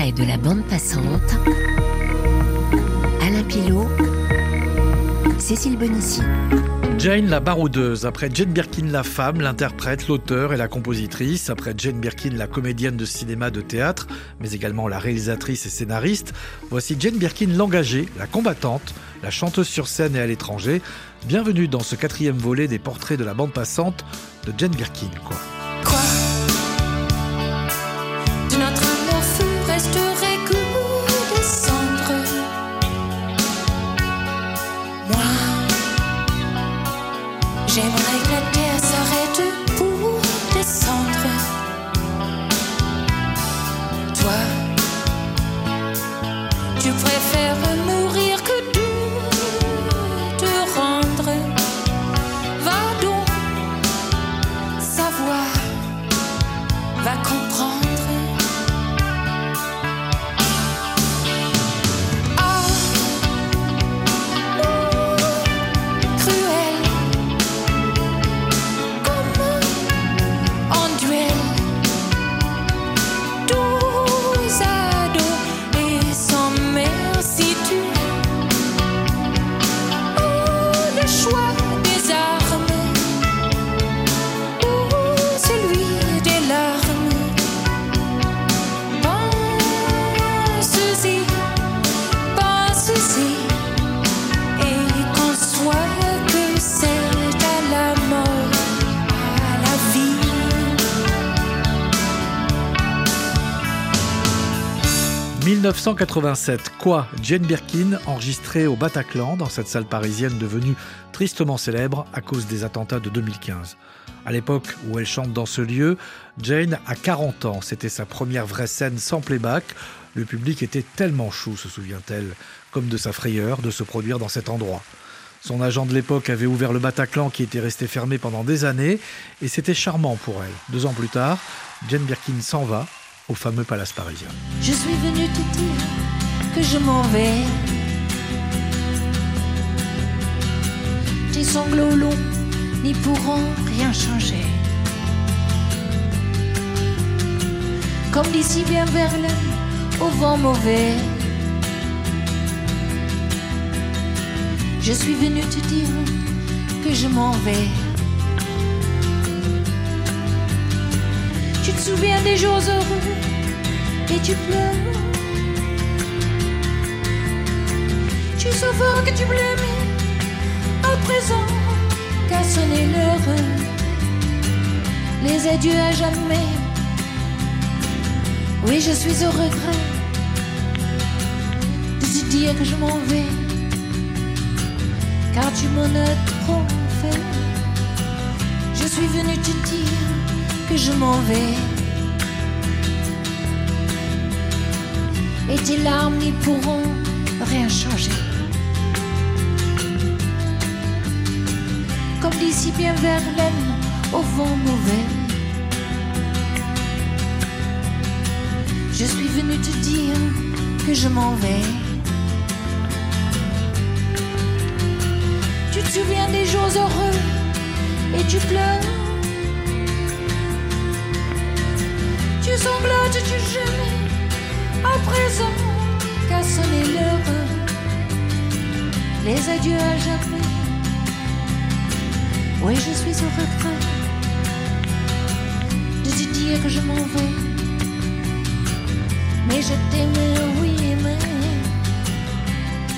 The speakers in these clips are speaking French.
portrait de la bande passante. Alain Pilot, Cécile Bonissi. Jane la baroudeuse, après Jane Birkin la femme, l'interprète, l'auteur et la compositrice, après Jane Birkin la comédienne de cinéma, de théâtre, mais également la réalisatrice et scénariste, voici Jane Birkin l'engagée, la combattante, la chanteuse sur scène et à l'étranger. Bienvenue dans ce quatrième volet des portraits de la bande passante de Jane Birkin, quoi. 1987, quoi Jane Birkin, enregistrée au Bataclan, dans cette salle parisienne devenue tristement célèbre à cause des attentats de 2015. À l'époque où elle chante dans ce lieu, Jane a 40 ans. C'était sa première vraie scène sans playback. Le public était tellement chou, se souvient-elle, comme de sa frayeur de se produire dans cet endroit. Son agent de l'époque avait ouvert le Bataclan qui était resté fermé pendant des années et c'était charmant pour elle. Deux ans plus tard, Jane Birkin s'en va au fameux palace parisien. Je suis venu te dire que je m'en vais. Tes sanglots longs n'y pourront rien changer. Comme d'ici bien vers au vent mauvais. Je suis venu te dire que je m'en vais. Tu te souviens des jours heureux et tu pleures. Tu fort que tu blâmais à présent qu'à sonner l'heure. Les adieux à jamais. Oui, je suis au regret de te dire que je m'en vais. Car tu m'en as trop fait. Je suis venu te dire que je m'en vais. Et tes larmes n'y pourront rien changer. Comme d'ici bien vers l'aine, au vent mauvais. Je suis venu te dire que je m'en vais. Tu te souviens des jours heureux et tu pleures. Tu sanglotes, tu gemais. À présent qu'à sonner l'heure, les adieux à jamais. Oui, je suis au regret de te dire que je m'en vais. Mais je t'aimais, oui, mais.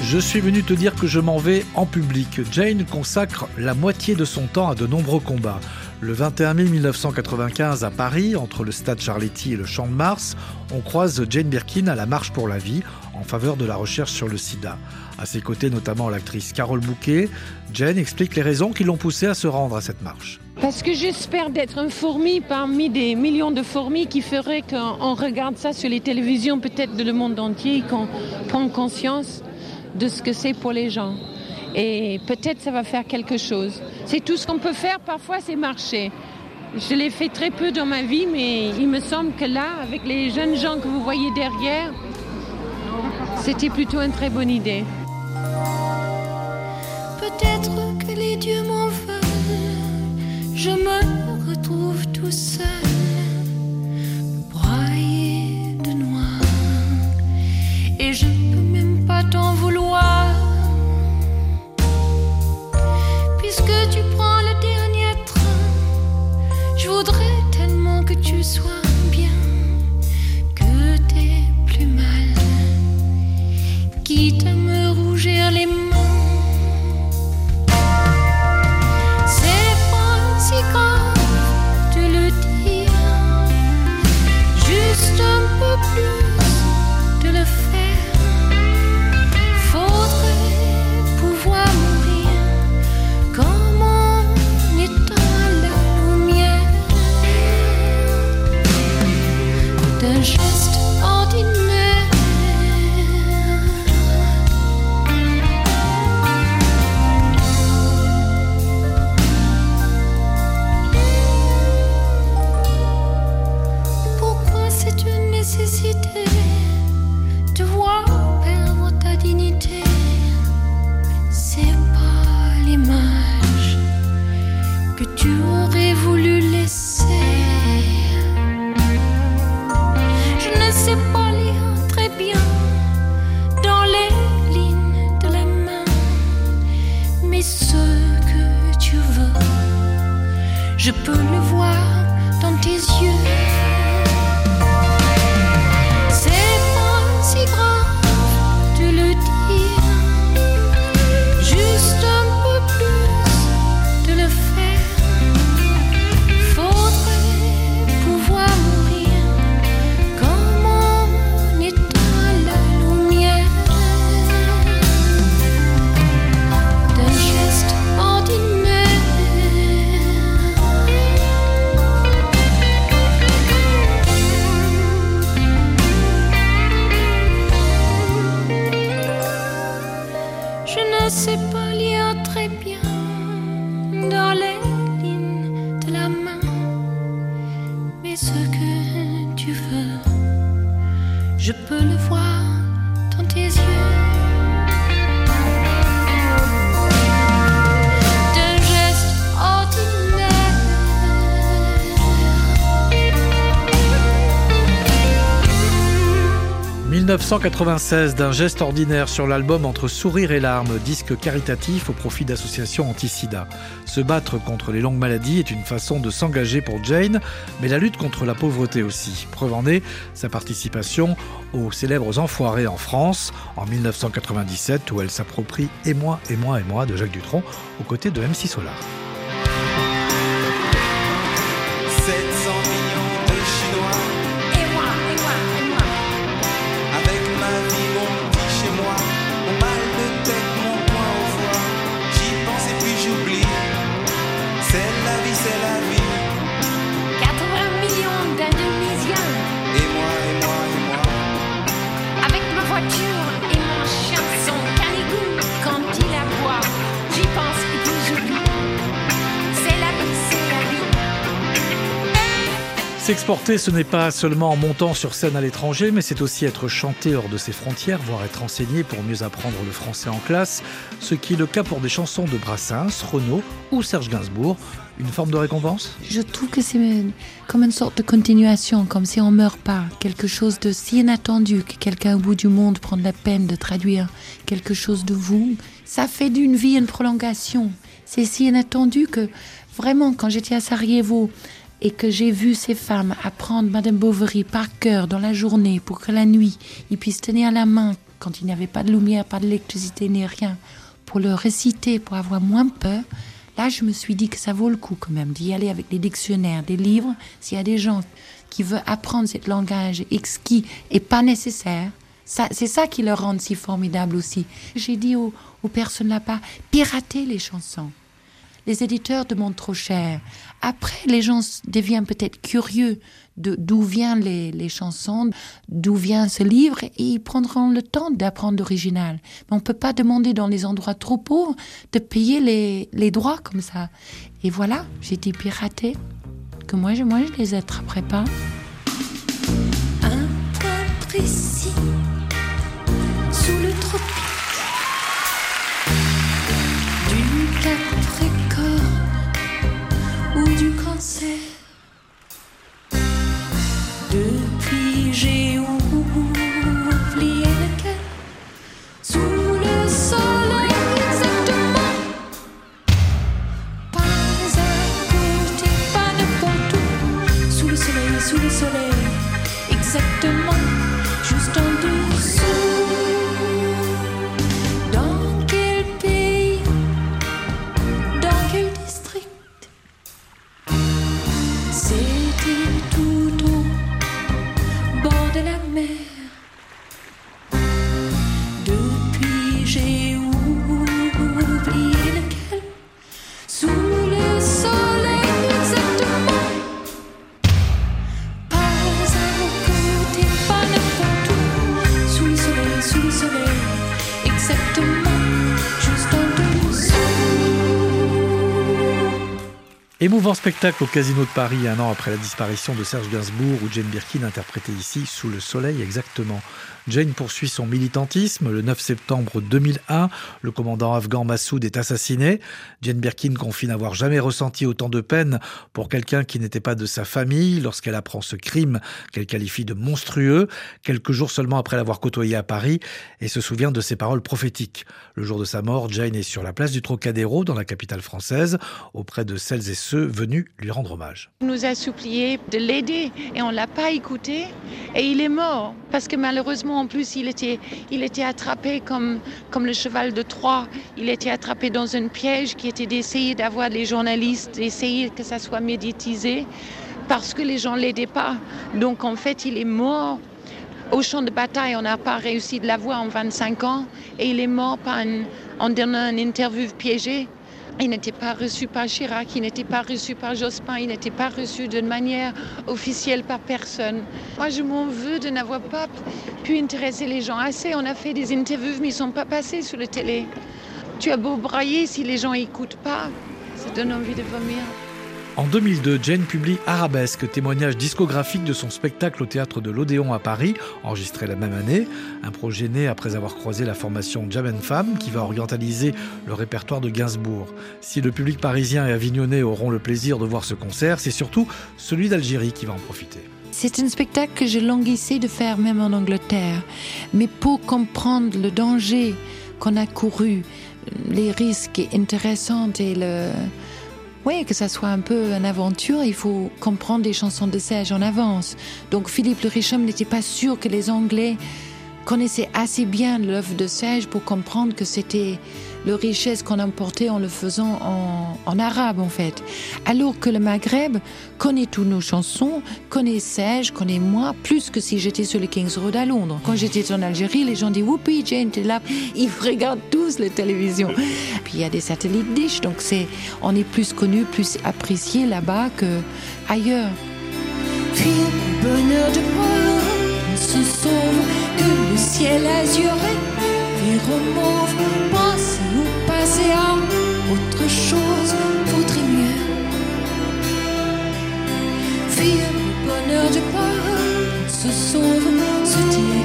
Je suis venu te dire que je m'en vais en public. Jane consacre la moitié de son temps à de nombreux combats. Le 21 mai 1995 à Paris, entre le stade Charletti et le Champ de Mars, on croise Jane Birkin à la Marche pour la vie en faveur de la recherche sur le sida. À ses côtés notamment l'actrice Carole Bouquet, Jane explique les raisons qui l'ont poussée à se rendre à cette marche. Parce que j'espère d'être une fourmi parmi des millions de fourmis qui feraient qu'on regarde ça sur les télévisions peut-être de le monde entier, qu'on prend conscience de ce que c'est pour les gens et peut-être ça va faire quelque chose. C'est tout ce qu'on peut faire, parfois c'est marcher. Je l'ai fait très peu dans ma vie, mais il me semble que là, avec les jeunes gens que vous voyez derrière, c'était plutôt une très bonne idée. Peut-être que les dieux m'en veulent, je me retrouve tout seul, soir. Ce que tu veux, je peux le voir 1996 d'un geste ordinaire sur l'album Entre sourire et larmes, disque caritatif au profit d'associations anti-sida. Se battre contre les longues maladies est une façon de s'engager pour Jane, mais la lutte contre la pauvreté aussi. Preuve en est sa participation aux célèbres Enfoirés en France en 1997 où elle s'approprie Et moi, et moi, et moi de Jacques Dutronc aux côtés de MC Solar. S'exporter, ce n'est pas seulement en montant sur scène à l'étranger, mais c'est aussi être chanté hors de ses frontières, voire être enseigné pour mieux apprendre le français en classe, ce qui est le cas pour des chansons de Brassens, Renaud ou Serge Gainsbourg. Une forme de récompense? Je trouve que c'est comme une sorte de continuation, comme si on meurt pas. Quelque chose de si inattendu que quelqu'un au bout du monde prend la peine de traduire quelque chose de vous. Ça fait d'une vie une prolongation. C'est si inattendu que vraiment, quand j'étais à Sarajevo et que j'ai vu ces femmes apprendre Madame Bovary par cœur dans la journée pour que la nuit, ils puissent tenir la main quand il n'y avait pas de lumière, pas d'électricité ni rien, pour le réciter, pour avoir moins peur, Là, je me suis dit que ça vaut le coup quand même d'y aller avec des dictionnaires, des livres. S'il y a des gens qui veulent apprendre ce langage exquis et pas nécessaire, c'est ça qui le rend si formidable aussi. J'ai dit aux, aux personnes là-bas, piratez les chansons. Les éditeurs demandent trop cher. Après, les gens deviennent peut-être curieux d'où viennent les, les chansons, d'où vient ce livre, et ils prendront le temps d'apprendre l'original. Mais on peut pas demander dans les endroits trop pauvres de payer les, les droits comme ça. Et voilà, j'ai été piratée. Que moi, moi, je les attraperai pas. Un sous le Émouvant spectacle au Casino de Paris un an après la disparition de Serge Gainsbourg où Jane Birkin interprétait ici Sous le soleil exactement. Jane poursuit son militantisme. Le 9 septembre 2001, le commandant afghan Massoud est assassiné. Jane Birkin confie n'avoir jamais ressenti autant de peine pour quelqu'un qui n'était pas de sa famille lorsqu'elle apprend ce crime qu'elle qualifie de monstrueux, quelques jours seulement après l'avoir côtoyé à Paris, et se souvient de ses paroles prophétiques. Le jour de sa mort, Jane est sur la place du Trocadéro, dans la capitale française, auprès de celles et ceux venus lui rendre hommage. Nous a supplié de l'aider et on l'a pas écouté et il est mort parce que malheureusement en plus il était, attrapé comme, le cheval de Troie. Il était attrapé dans un piège qui était d'essayer d'avoir les journalistes, d'essayer que ça soit médiatisé parce que les gens l'aidaient pas. Donc en fait il est mort au champ de bataille, on n'a pas réussi de l'avoir en 25 ans et il est mort en donnant une interview piégée. Il n'était pas reçu par Chirac, il n'était pas reçu par Jospin, il n'était pas reçu de manière officielle par personne. Moi, je m'en veux de n'avoir pas pu intéresser les gens assez. On a fait des interviews, mais ils ne sont pas passés sur la télé. Tu as beau brailler, si les gens n'écoutent pas, ça donne envie de vomir. En 2002, Jane publie Arabesque, témoignage discographique de son spectacle au théâtre de l'Odéon à Paris, enregistré la même année. Un projet né après avoir croisé la formation Jam Femme qui va orientaliser le répertoire de Gainsbourg. Si le public parisien et avignonnais auront le plaisir de voir ce concert, c'est surtout celui d'Algérie qui va en profiter. C'est un spectacle que je languissais de faire même en Angleterre. Mais pour comprendre le danger qu'on a couru, les risques intéressants et le, oui, que ça soit un peu une aventure, il faut comprendre des chansons de Serge en avance. Donc Philippe le Richem n'était pas sûr que les Anglais connaissaient assez bien l'œuvre de Serge pour comprendre que c'était le richesse qu'on emportait en le faisant en, en, arabe en fait. Alors que le Maghreb connaît toutes nos chansons, connaît Serge, connaît moi, plus que si j'étais sur le King's Road à Londres. Quand j'étais en Algérie, les gens disent Whoopi, Jane, t'es là. Ils regardent tous la télévision. Puis il y a des satellites dish, donc on est plus connu, plus apprécié là-bas que ailleurs. Bonheur de que le ciel azuré vire mauve, passer ou passer à autre chose, vaudrait mieux. Puis le bonheur de pas se sauve, se dire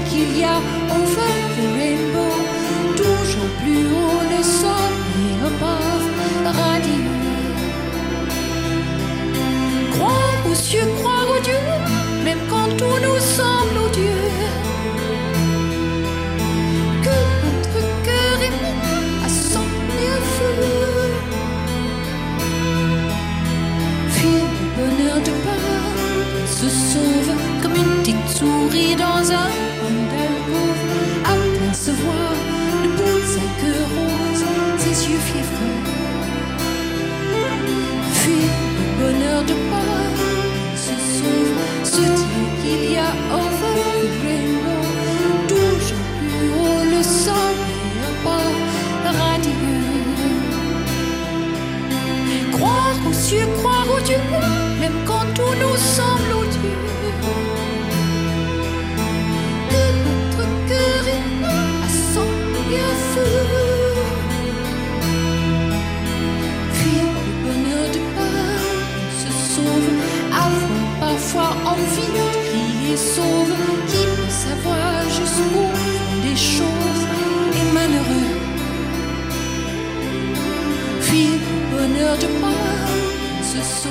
croire aux dieux, même quand tout nous semble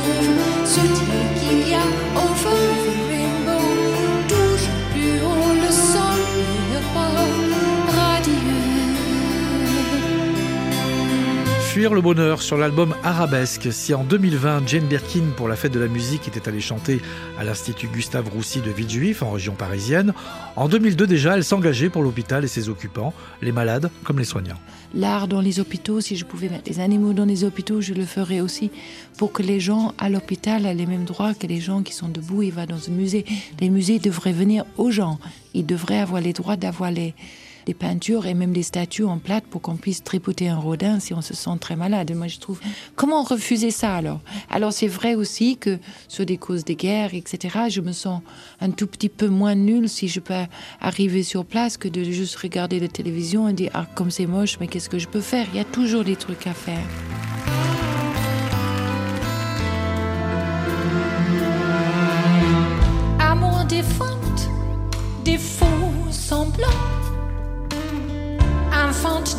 se le bonheur sur l'album Arabesque. Si en 2020, Jane Birkin, pour la fête de la musique, était allée chanter à l'Institut Gustave Roussy de Villejuif, en région parisienne, en 2002 déjà, elle s'engageait pour l'hôpital et ses occupants, les malades comme les soignants. L'art dans les hôpitaux, si je pouvais mettre des animaux dans les hôpitaux, je le ferais aussi pour que les gens à l'hôpital aient les mêmes droits que les gens qui sont debout et vont dans un musée. Les musées devraient venir aux gens. Ils devraient avoir les droits d'avoir les, les peintures et même les statues en plate pour qu'on puisse tripoter un rodin si on se sent très malade. Moi, je trouve, comment refuser ça alors? Alors, c'est vrai aussi que sur des causes de guerre, etc., je me sens un tout petit peu moins nulle si je peux arriver sur place que de juste regarder la télévision et dire, ah, comme c'est moche, mais qu'est-ce que je peux faire? Il y a toujours des trucs à faire.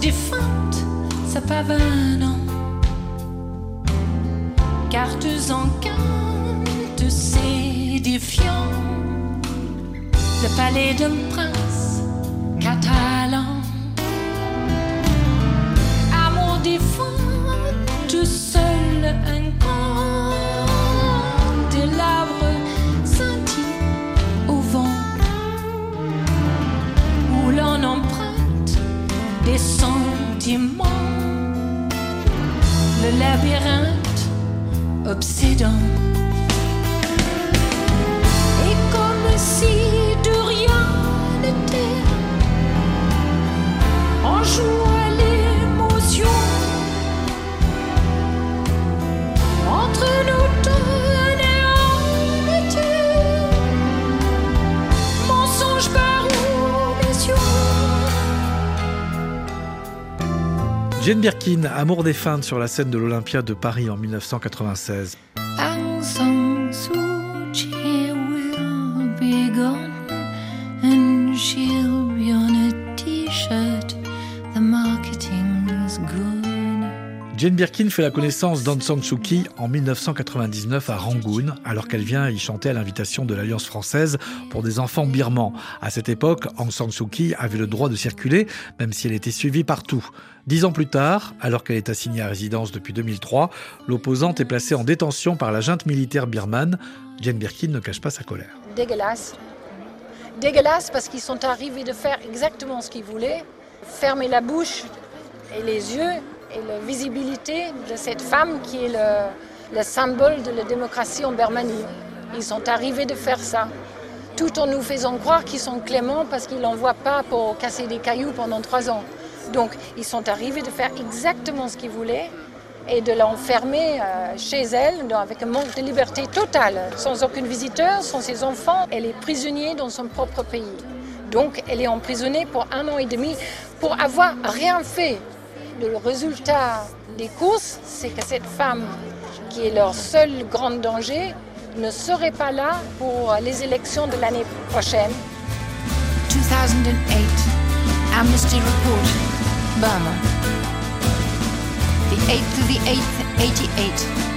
défunte, ça pavane en cartes en cartes, c'est défiant. Le palais d'un prince, Qatar. Le labyrinthe obsédant. Et comme si de rien n'était, on joue Jane Birkin, Amour des feintes sur la scène de l'Olympia de Paris en 1996. Jane Birkin fait la connaissance d'Aung Suu Kyi en 1999 à Rangoon, alors qu'elle vient y chanter à l'invitation de l'Alliance française pour des enfants birmans. À cette époque, Aung San Suu Kyi avait le droit de circuler, même si elle était suivie partout. Dix ans plus tard, alors qu'elle est assignée à résidence depuis 2003, l'opposante est placée en détention par la junte militaire birmane. Jane Birkin ne cache pas sa colère. dégueulasse. Dégueulasse parce qu'ils sont arrivés de faire exactement ce qu'ils voulaient, fermer la bouche et les yeux et la visibilité de cette femme qui est le, le symbole de la démocratie en Birmanie. Ils sont arrivés de faire ça, tout en nous faisant croire qu'ils sont cléments parce qu'ils l'envoient pas pour casser des cailloux pendant trois ans. Donc ils sont arrivés de faire exactement ce qu'ils voulaient et de l'enfermer euh, chez elle avec un manque de liberté totale, sans aucun visiteur, sans ses enfants. Elle est prisonnière dans son propre pays. Donc elle est emprisonnée pour un an et demi pour avoir rien fait. Le résultat des courses, c'est que cette femme, qui est leur seul grand danger, ne serait pas là pour les élections de l'année prochaine. 2008 Amnesty Report, Burma. The 8th of the 8th, 88.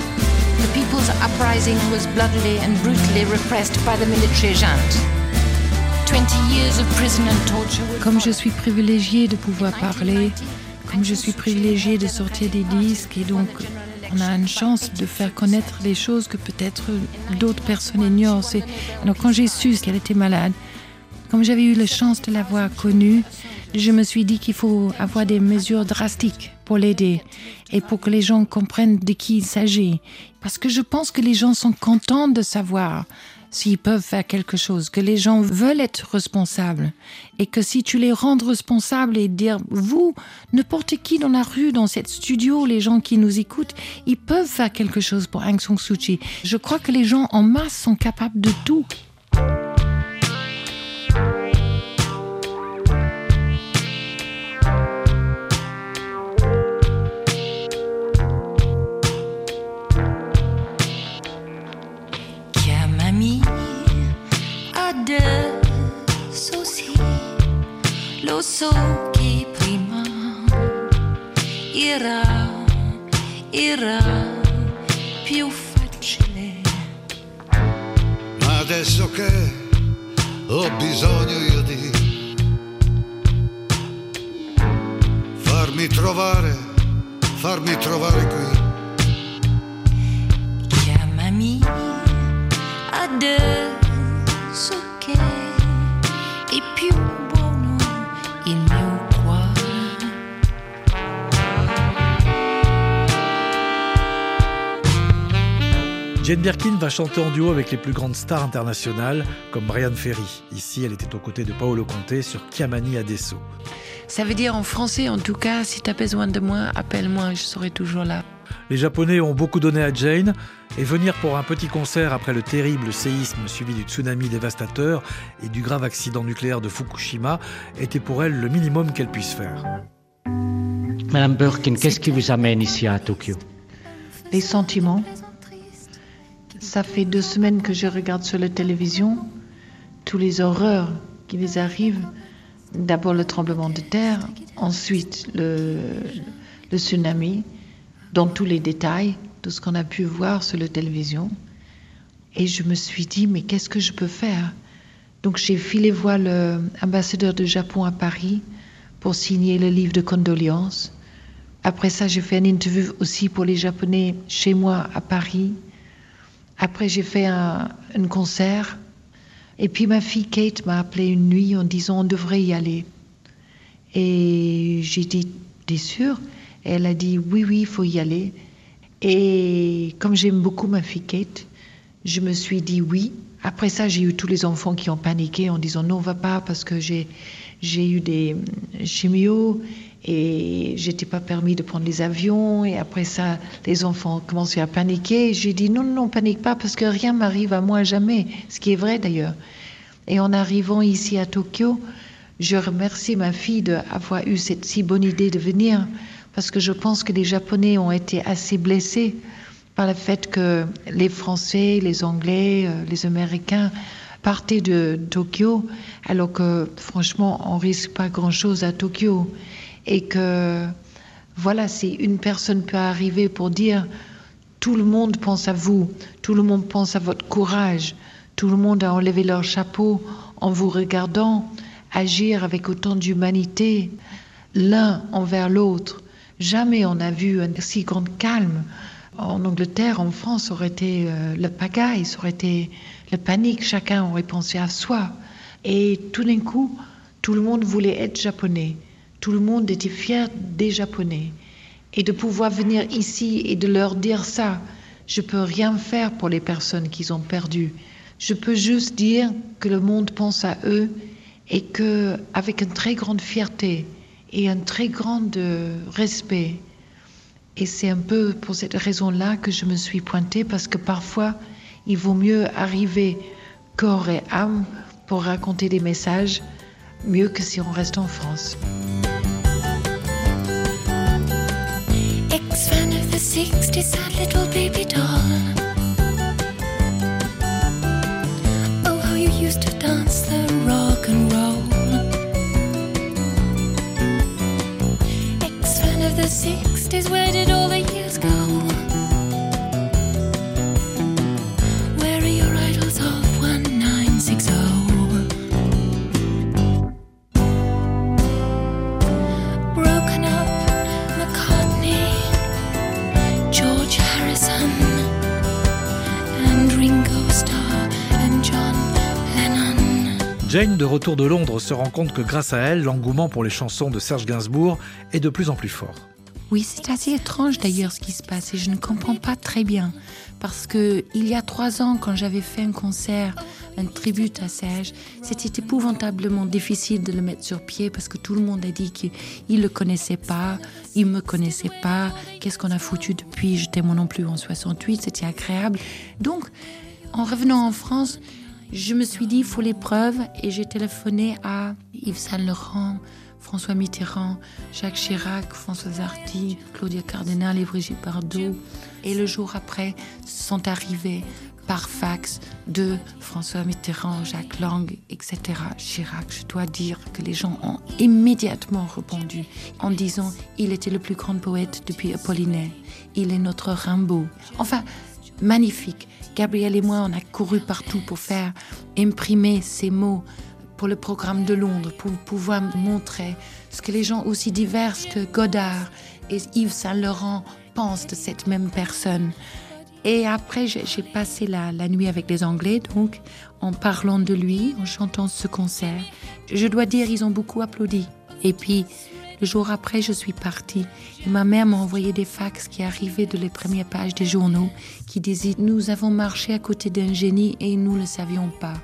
The people's uprising was bloodily and brutally repressed by the military junta. 20 years of prison and torture were Comme je suis privilégiée de pouvoir parler, comme je suis privilégiée de sortir des disques et donc on a une chance de faire connaître des choses que peut-être d'autres personnes ignorent. Alors quand j'ai su qu'elle était malade, comme j'avais eu la chance de l'avoir connue, je me suis dit qu'il faut avoir des mesures drastiques pour l'aider et pour que les gens comprennent de qui il s'agit. Parce que je pense que les gens sont contents de savoir s'ils peuvent faire quelque chose, que les gens veulent être responsables et que si tu les rends responsables et dire vous, n'importe qui dans la rue, dans cette studio, les gens qui nous écoutent, ils peuvent faire quelque chose pour Aung San Suu Kyi. Je crois que les gens en masse sont capables de tout. Lo so che prima era, era più facile. Ma adesso che ho bisogno io di farmi trovare, farmi trovare qui. Chiamami adesso Jane Birkin va chanter en duo avec les plus grandes stars internationales comme Brian Ferry. Ici, elle était aux côtés de Paolo Conte sur Chiamani Adesso. Ça veut dire en français, en tout cas, si tu as besoin de moi, appelle-moi, je serai toujours là. Les Japonais ont beaucoup donné à Jane et venir pour un petit concert après le terrible séisme suivi du tsunami dévastateur et du grave accident nucléaire de Fukushima était pour elle le minimum qu'elle puisse faire. Madame Birkin, qu'est-ce qui vous amène ici à Tokyo? Les sentiments. Ça fait deux semaines que je regarde sur la télévision tous les horreurs qui les arrivent. D'abord le tremblement de terre, ensuite le, tsunami, dans tous les détails. de ce qu'on a pu voir sur la télévision. Et je me suis dit, mais qu'est-ce que je peux faire? Donc j'ai filé voir l'ambassadeur de Japon à Paris pour signer le livre de condoléances. Après ça, j'ai fait une interview aussi pour les Japonais chez moi à Paris. Après, j'ai fait un, concert. Et puis ma fille Kate m'a appelé une nuit en disant on devrait y aller. Et j'ai dit, t'es sûre elle a dit, oui, oui, il faut y aller. Et comme j'aime beaucoup ma fille Kate, je me suis dit oui. Après ça, j'ai eu tous les enfants qui ont paniqué en disant non, on va pas parce que j'ai, j'ai eu des chimios et j'étais pas permis de prendre les avions. Et après ça, les enfants commencé à paniquer. J'ai dit non, non, panique pas parce que rien m'arrive à moi jamais. Ce qui est vrai d'ailleurs. Et en arrivant ici à Tokyo, je remercie ma fille d'avoir eu cette si bonne idée de venir parce que je pense que les Japonais ont été assez blessés par le fait que les Français, les Anglais, euh, les Américains partaient de Tokyo, alors que franchement, on risque pas grand-chose à Tokyo. Et que, voilà, si une personne peut arriver pour dire tout le monde pense à vous, tout le monde pense à votre courage, tout le monde a enlevé leur chapeau en vous regardant, agir avec autant d'humanité, l'un envers l'autre. Jamais on a vu un si grand calme en Angleterre, en France, ça aurait été euh, le pagaille, ça aurait été la panique, chacun aurait pensé à soi. Et tout d'un coup, tout le monde voulait être japonais. Tout le monde était fier des Japonais. Et de pouvoir venir ici et de leur dire ça, je peux rien faire pour les personnes qu'ils ont perdues. Je peux juste dire que le monde pense à eux et que, avec une très grande fierté et un très grand euh, respect, et c'est un peu pour cette raison-là que je me suis pointée, parce que parfois, il vaut mieux arriver corps et âme pour raconter des messages, mieux que si on reste en France. Ex-fan of the 60s, sad little baby doll. Oh, how you used to dance the rock and roll. Ex-fan of the 60s, where did Jane, de retour de Londres, se rend compte que grâce à elle, l'engouement pour les chansons de Serge Gainsbourg est de plus en plus fort. Oui, c'est assez étrange d'ailleurs ce qui se passe et je ne comprends pas très bien. Parce que il y a trois ans, quand j'avais fait un concert, un tribut à Serge, c'était épouvantablement difficile de le mettre sur pied parce que tout le monde a dit qu'il ne le connaissait pas, il me connaissait pas, qu'est-ce qu'on a foutu depuis, j'étais moi non plus en 68, c'était agréable. Donc, en revenant en France, je me suis dit, il faut l'épreuve et j'ai téléphoné à Yves Saint-Laurent, François Mitterrand, Jacques Chirac, François Hardy, Claudia Cardinal et Brigitte Bardot. Et le jour après, sont arrivés par fax de François Mitterrand, Jacques Lang, etc. Chirac, je dois dire que les gens ont immédiatement répondu en disant il était le plus grand poète depuis Apollinaire. Il est notre Rimbaud. Enfin, magnifique. Gabriel et moi, on a couru partout pour faire imprimer ces mots pour le programme de Londres, pour pouvoir montrer ce que les gens aussi divers que Godard et Yves Saint-Laurent pensent de cette même personne. Et après, j'ai passé la, la nuit avec les Anglais, donc en parlant de lui, en chantant ce concert. Je dois dire, ils ont beaucoup applaudi. Et puis, le jour après, je suis partie. Et ma mère m'a envoyé des fax qui arrivaient de les premières pages des journaux qui disaient Nous avons marché à côté d'un génie et nous ne savions pas.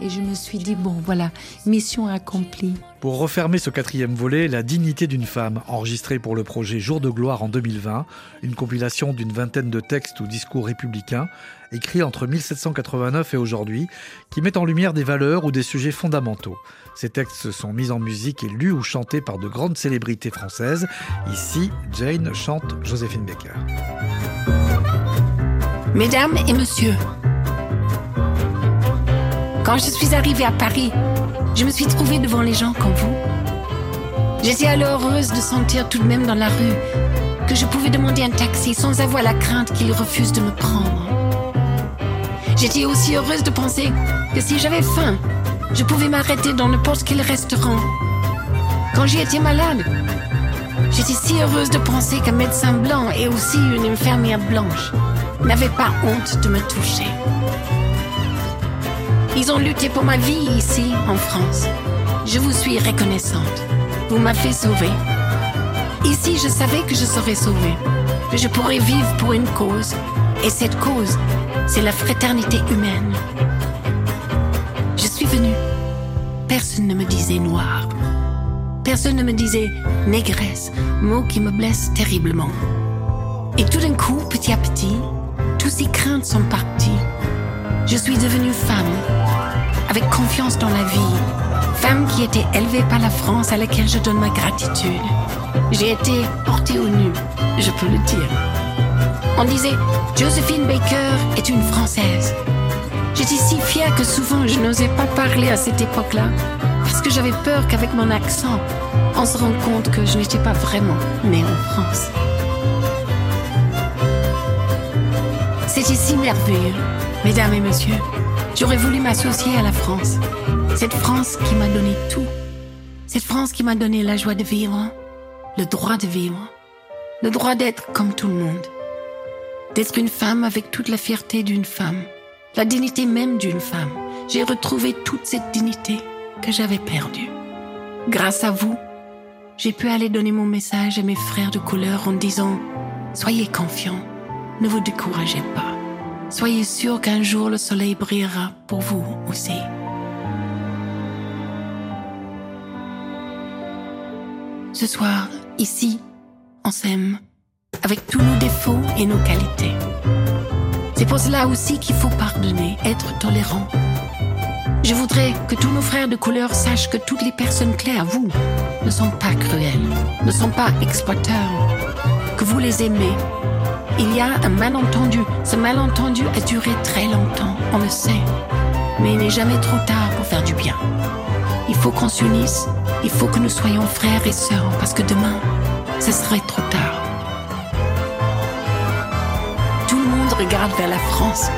Et je me suis dit Bon, voilà, mission accomplie. Pour refermer ce quatrième volet, La dignité d'une femme, enregistré pour le projet Jour de gloire en 2020, une compilation d'une vingtaine de textes ou discours républicains, écrits entre 1789 et aujourd'hui, qui mettent en lumière des valeurs ou des sujets fondamentaux. Ces textes sont mis en musique et lus ou chantés par de grandes célébrités françaises. Ici, Jane chante Joséphine Baker. Mesdames et messieurs, quand je suis arrivée à Paris, je me suis trouvée devant les gens comme vous. J'étais alors heureuse de sentir tout de même dans la rue que je pouvais demander un taxi sans avoir la crainte qu'il refuse de me prendre. J'étais aussi heureuse de penser que si j'avais faim, je pouvais m'arrêter dans n'importe quel restaurant. Quand j'y étais malade, j'étais si heureuse de penser qu'un médecin blanc et aussi une infirmière blanche n'avaient pas honte de me toucher. Ils ont lutté pour ma vie ici, en France. Je vous suis reconnaissante. Vous m'avez sauvée. Ici, je savais que je serais sauvée, que je pourrais vivre pour une cause. Et cette cause, c'est la fraternité humaine. Je suis venue. Personne ne me disait noir. Personne ne me disait négresse, mot qui me blesse terriblement. Et tout d'un coup, petit à petit, tous ces craintes sont parties. Je suis devenue femme, avec confiance dans la vie. Femme qui était élevée par la France à laquelle je donne ma gratitude. J'ai été portée au nu, je peux le dire. On disait, Josephine Baker est une Française. J'étais si fière que souvent je n'osais pas parler à cette époque-là, parce que j'avais peur qu'avec mon accent, on se rende compte que je n'étais pas vraiment née en France. C'était si merveilleux, mesdames et messieurs. J'aurais voulu m'associer à la France. Cette France qui m'a donné tout. Cette France qui m'a donné la joie de vivre, le droit de vivre, le droit d'être comme tout le monde. D'être une femme avec toute la fierté d'une femme, la dignité même d'une femme. J'ai retrouvé toute cette dignité que j'avais perdue. Grâce à vous, j'ai pu aller donner mon message à mes frères de couleur en disant Soyez confiants, ne vous découragez pas. Soyez sûrs qu'un jour le soleil brillera pour vous aussi. Ce soir, ici, on s'aime, avec tous nos défauts et nos qualités. C'est pour cela aussi qu'il faut pardonner, être tolérant. Je voudrais que tous nos frères de couleur sachent que toutes les personnes claires, vous, ne sont pas cruelles, ne sont pas exploiteurs, que vous les aimez. Il y a un malentendu. Ce malentendu a duré très longtemps, on le sait. Mais il n'est jamais trop tard pour faire du bien. Il faut qu'on s'unisse, il faut que nous soyons frères et sœurs, parce que demain, ce serait trop tard. Tout le monde regarde vers la France.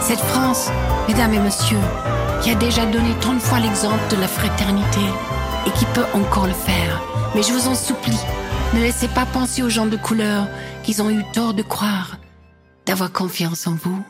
Cette France, mesdames et messieurs, qui a déjà donné tant de fois l'exemple de la fraternité et qui peut encore le faire. Mais je vous en supplie, ne laissez pas penser aux gens de couleur qu'ils ont eu tort de croire, d'avoir confiance en vous.